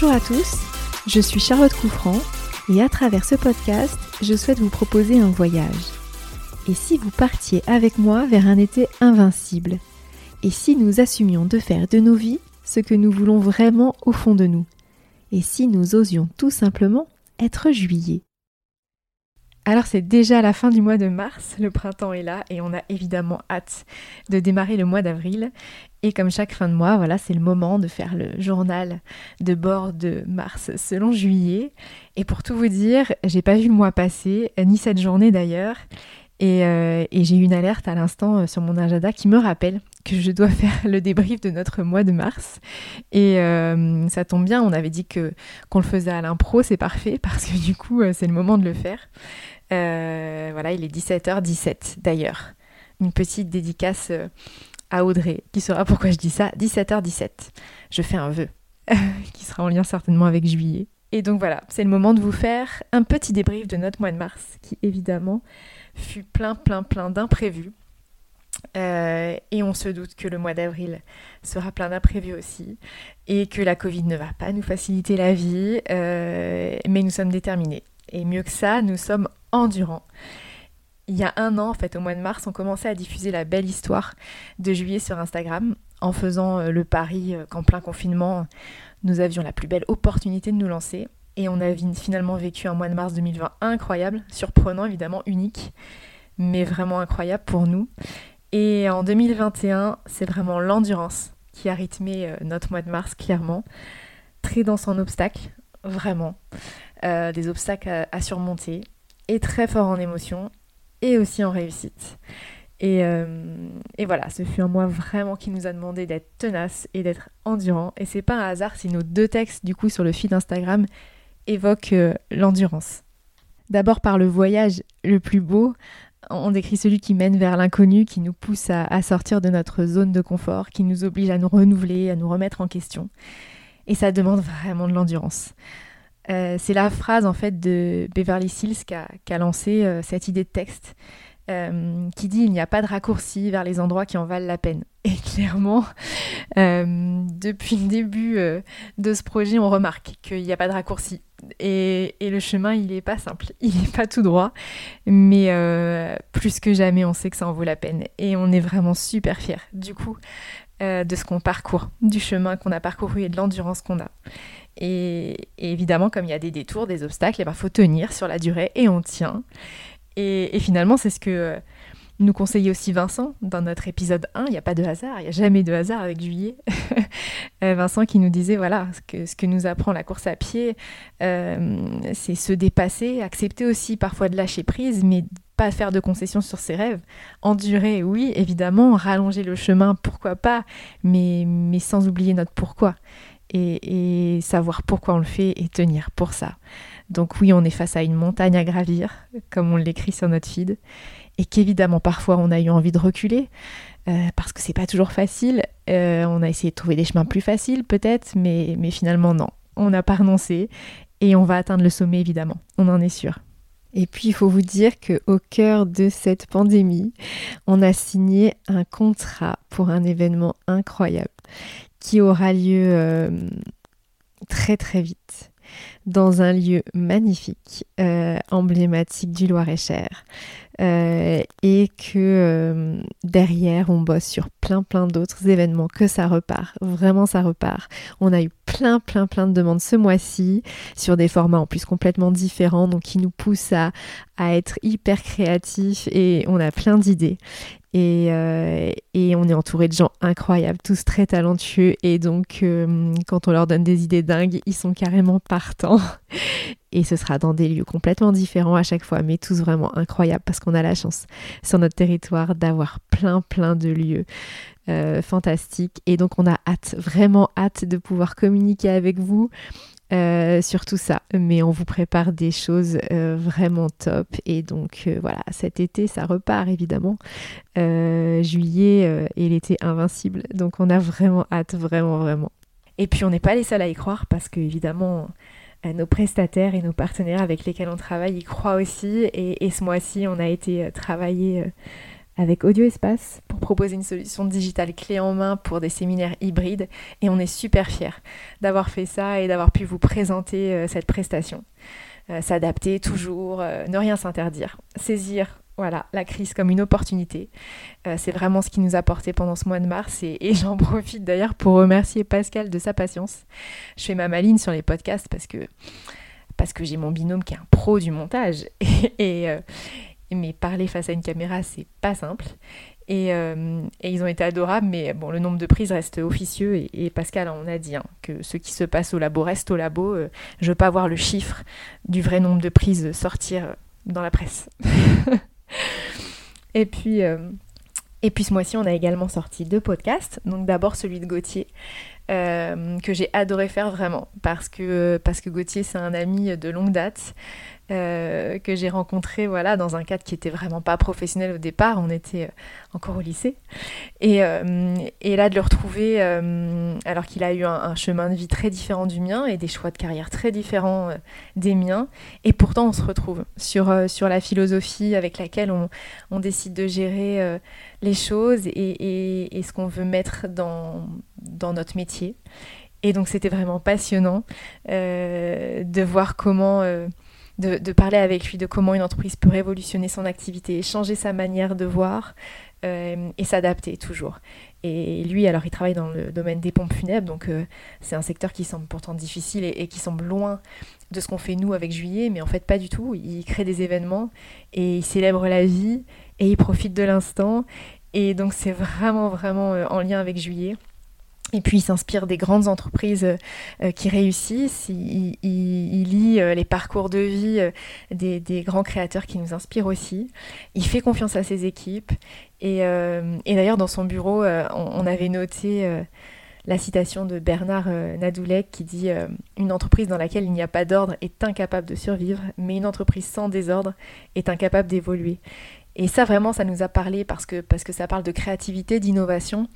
Bonjour à tous, je suis Charlotte Couffrand et à travers ce podcast, je souhaite vous proposer un voyage. Et si vous partiez avec moi vers un été invincible? Et si nous assumions de faire de nos vies ce que nous voulons vraiment au fond de nous? Et si nous osions tout simplement être juillet? Alors c'est déjà la fin du mois de mars, le printemps est là et on a évidemment hâte de démarrer le mois d'avril. Et comme chaque fin de mois, voilà, c'est le moment de faire le journal de bord de mars selon juillet. Et pour tout vous dire, j'ai pas vu le mois passer, ni cette journée d'ailleurs. Et, euh, j'ai eu une alerte à l'instant euh, sur mon agenda qui me rappelle que je dois faire le débrief de notre mois de mars. Et euh, ça tombe bien, on avait dit que qu'on le faisait à l'impro, c'est parfait parce que du coup c'est le moment de le faire. voilà, il est 17h17 d'ailleurs. Une petite dédicace à Audrey qui saura pourquoi je dis ça. 17h17. Je fais un vœu qui sera en lien certainement avec juillet. Et donc voilà, c'est le moment de vous faire un petit débrief de notre mois de mars qui évidemment fut plein, plein, plein d'imprévus. Euh, et on se doute que le mois d'avril sera plein d'imprévus aussi, et que la Covid ne va pas nous faciliter la vie, euh, mais nous sommes déterminés. Et mieux que ça, nous sommes endurants. Il y a un an, en fait, au mois de mars, on commençait à diffuser la belle histoire de juillet sur Instagram, en faisant euh, le pari qu'en plein confinement, nous avions la plus belle opportunité de nous lancer. Et on a finalement vécu un mois de mars 2020 incroyable, surprenant évidemment, unique, mais vraiment incroyable pour nous. Et en 2021, c'est vraiment l'endurance qui a rythmé euh, notre mois de mars, clairement. Très dense en obstacles, vraiment. Euh, des obstacles à, surmonter, et très fort en émotion, et aussi en réussite. Et, euh, et, voilà, ce fut un mois vraiment qui nous a demandé d'être tenace et d'être endurant. Et c'est pas un hasard si nos deux textes, du coup, sur le feed Instagram évoque euh, l'endurance. D'abord par le voyage le plus beau, on décrit celui qui mène vers l'inconnu, qui nous pousse à, sortir de notre zone de confort, qui nous oblige à nous renouveler, à nous remettre en question. Et ça demande vraiment de l'endurance. Euh, c'est la phrase en fait de Beverly Sills qui a, lancé euh, cette idée de texte. qui dit il n'y a pas de raccourci vers les endroits qui en valent la peine. Et clairement, depuis le début de ce projet, on remarque qu'il n'y a pas de raccourci. Et, le chemin, il n'est pas simple, il n'est pas tout droit, mais euh, plus que jamais, on sait que ça en vaut la peine. Et on est vraiment super fiers, du coup, euh, de ce qu'on parcourt, du chemin qu'on a parcouru et de l'endurance qu'on a. Et, évidemment, comme il y a des détours, des obstacles, il eh ben, faut tenir sur la durée et on tient. Et, finalement, c'est ce que nous conseillait aussi Vincent dans notre épisode 1. Il n'y a pas de hasard, il n'y a jamais de hasard avec Juillet. Euh, Vincent qui nous disait voilà, ce que, nous apprend la course à pied, euh, c'est se dépasser, accepter aussi parfois de lâcher prise, mais pas faire de concessions sur ses rêves. Endurer, oui, évidemment, rallonger le chemin, pourquoi pas, mais sans oublier notre pourquoi. Et, savoir pourquoi on le fait et tenir pour ça. Donc oui, on est face à une montagne à gravir, comme on l'écrit sur notre feed et qu'évidemment parfois on a eu envie de reculer euh, parce que c'est pas toujours facile. Euh, on a essayé de trouver des chemins plus faciles peut-être, mais, mais finalement non, on n'a pas renoncé et on va atteindre le sommet évidemment, on en est sûr. Et puis il faut vous dire que au cœur de cette pandémie, on a signé un contrat pour un événement incroyable qui aura lieu euh, très très vite dans un lieu magnifique, euh, emblématique du Loir-et-Cher. Euh, et que derrière, on bosse sur plein plein d'autres événements, que ça repart, vraiment ça repart. On a eu plein plein plein de demandes ce mois-ci sur des formats en plus complètement différents, donc qui nous poussent à être hyper créatifs et on a plein d'idées. Euh, et, on est entouré de gens incroyables, tous très talentueux. Et donc, euh, quand on leur donne des idées dingues, ils sont carrément partants. Et ce sera dans des lieux complètement différents à chaque fois, mais tous vraiment incroyables parce qu'on a la chance sur notre territoire d'avoir plein, plein de lieux euh, fantastiques. Et donc, on a hâte, vraiment hâte de pouvoir communiquer avec vous, euh, sur tout ça. Mais on vous prépare des choses euh, vraiment top. Et donc euh, voilà, cet été, ça repart évidemment. juillet et l'été invincible. Donc on a vraiment hâte, vraiment, vraiment. Et puis on n'est pas les seuls à y croire parce que évidemment nos prestataires et nos partenaires avec lesquels on travaille y croient aussi. Et, et ce mois-ci, on a été travailler avec Audio Espace pour proposer une solution digitale clé en main pour des séminaires hybrides et on est super fiers d'avoir fait ça et d'avoir pu vous présenter euh, cette prestation. Euh, s'adapter toujours, euh, ne rien s'interdire, saisir voilà, la crise comme une opportunité. c'est vraiment ce qui nous a porté pendant ce mois de mars et, j'en profite d'ailleurs pour remercier Pascal de sa patience. Je fais ma maline sur les podcasts parce que, parce que j'ai mon binôme qui est un pro du montage et, mais parler face à une caméra, c'est pas simple. Euh, et, ils ont été adorables, mais bon, le nombre de prises reste officieux. Et, Pascal, on a dit hein, que ce qui se passe au labo reste au labo. Euh, je veux pas voir le chiffre du vrai nombre de prises sortir dans la presse. et puis. Euh, et puis ce mois-ci, on a également sorti deux podcasts. Donc d'abord celui de Gauthier, que j'ai adoré faire vraiment, parce que, parce que Gauthier, c'est un ami de longue date. Euh, que j'ai rencontré voilà, dans un cadre qui était vraiment pas professionnel au départ. On était euh, encore au lycée. Et, euh, et là, de le retrouver, alors qu'il a eu un, chemin de vie très différent du mien et des choix de carrière très différents des miens. Et pourtant, on se retrouve sur, sur la philosophie avec laquelle on, on décide de gérer les choses et, et, et ce qu'on veut mettre dans, dans notre métier. Et donc, c'était vraiment passionnant de voir comment de, parler avec lui de comment une entreprise peut révolutionner son activité, changer sa manière de voir euh, et s'adapter toujours. Et lui, alors, il travaille dans le domaine des pompes funèbres, donc euh, c'est un secteur qui semble pourtant difficile et, qui semble loin de ce qu'on fait nous avec Juillet, mais en fait pas du tout. Il crée des événements et il célèbre la vie et il profite de l'instant. Et donc c'est vraiment, vraiment euh, en lien avec Juillet. Et puis il s'inspire des grandes entreprises euh, qui réussissent, il, lit euh, les parcours de vie euh, des, grands créateurs qui nous inspirent aussi, il fait confiance à ses équipes, et, d'ailleurs dans son bureau on, avait noté la citation de Bernard Nadoulek qui dit Une entreprise dans laquelle il n'y a pas d'ordre est incapable de survivre, mais une entreprise sans désordre est incapable d'évoluer. Et ça vraiment ça nous a parlé parce que, ça parle de créativité, d'innovation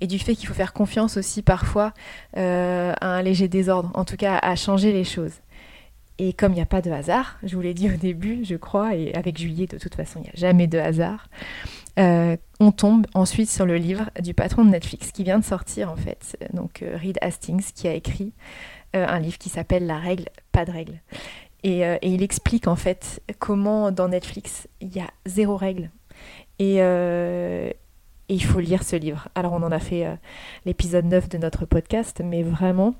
et du fait qu'il faut faire confiance aussi parfois euh, à un léger désordre, en tout cas à changer les choses. Et comme il n'y a pas de hasard, je vous l'ai dit au début, je crois, et avec Juillet, de toute façon, il n'y a jamais de hasard, euh, on tombe ensuite sur le livre du patron de Netflix qui vient de sortir, en fait, donc euh, Reed Hastings, qui a écrit un livre qui s'appelle La règle, pas de règle. Et, et, il explique, en fait, comment dans Netflix, il y a zéro règle. Et, et il faut lire ce livre. Alors on en a fait euh, l'épisode 9 de notre podcast, mais vraiment,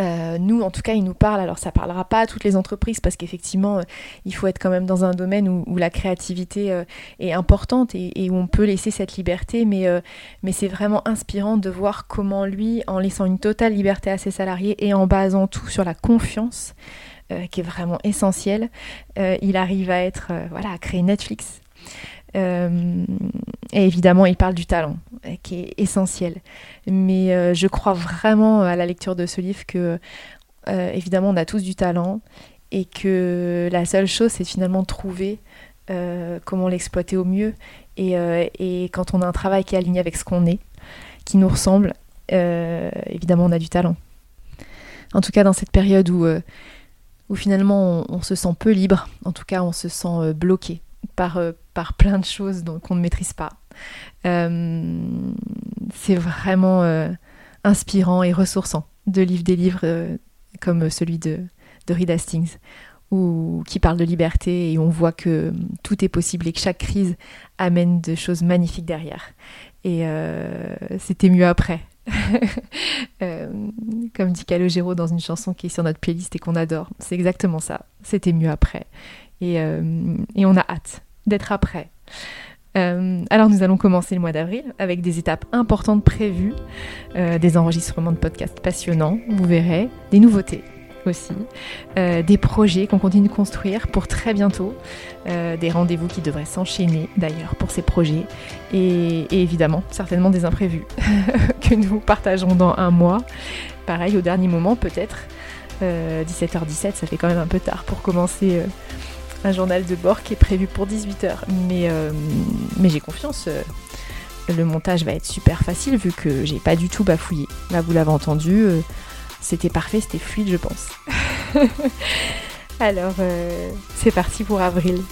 euh, nous, en tout cas, il nous parle. Alors, ça parlera pas à toutes les entreprises parce qu'effectivement, euh, il faut être quand même dans un domaine où, la créativité est importante et, où on peut laisser cette liberté. Mais, mais c'est vraiment inspirant de voir comment lui, en laissant une totale liberté à ses salariés et en basant tout sur la confiance, qui est vraiment essentielle, il arrive à être, voilà, à créer Netflix. Euh, et évidemment, il parle du talent, euh, qui est essentiel. Mais euh, je crois vraiment à la lecture de ce livre que, évidemment, on a tous du talent et que la seule chose, c'est finalement de trouver comment l'exploiter au mieux. Et, quand on a un travail qui est aligné avec ce qu'on est, qui nous ressemble, évidemment, on a du talent. En tout cas, dans cette période où, où finalement on, se sent peu libre, en tout cas, on se sent bloqué par, euh, par plein de choses qu'on ne maîtrise pas. Euh, c'est vraiment euh, inspirant et ressourçant de lire des livres comme celui de, de Reed Hastings, qui parle de liberté et on voit que tout est possible et que chaque crise amène de choses magnifiques derrière. Et c'était mieux après. comme dit Calogero dans une chanson qui est sur notre playlist et qu'on adore. C'est exactement ça. C'était mieux après. Euh, et, on a hâte d'être après. Euh, alors nous allons commencer le mois d'avril avec des étapes importantes prévues, euh, des enregistrements de podcasts passionnants, vous verrez, des nouveautés aussi, des projets qu'on continue de construire pour très bientôt, des rendez-vous qui devraient s'enchaîner d'ailleurs pour ces projets, et, et, évidemment certainement des imprévus nous partagerons dans un mois, pareil au dernier moment peut-être, 17h17 ça fait quand même un peu tard pour commencer un journal de bord qui est prévu pour 18h. Mais, euh, mais j'ai confiance. Euh, le montage va être super facile vu que j'ai pas du tout bafouillé. Là, vous l'avez entendu, euh, c'était parfait, c'était fluide, je pense. Alors, c'est parti pour avril.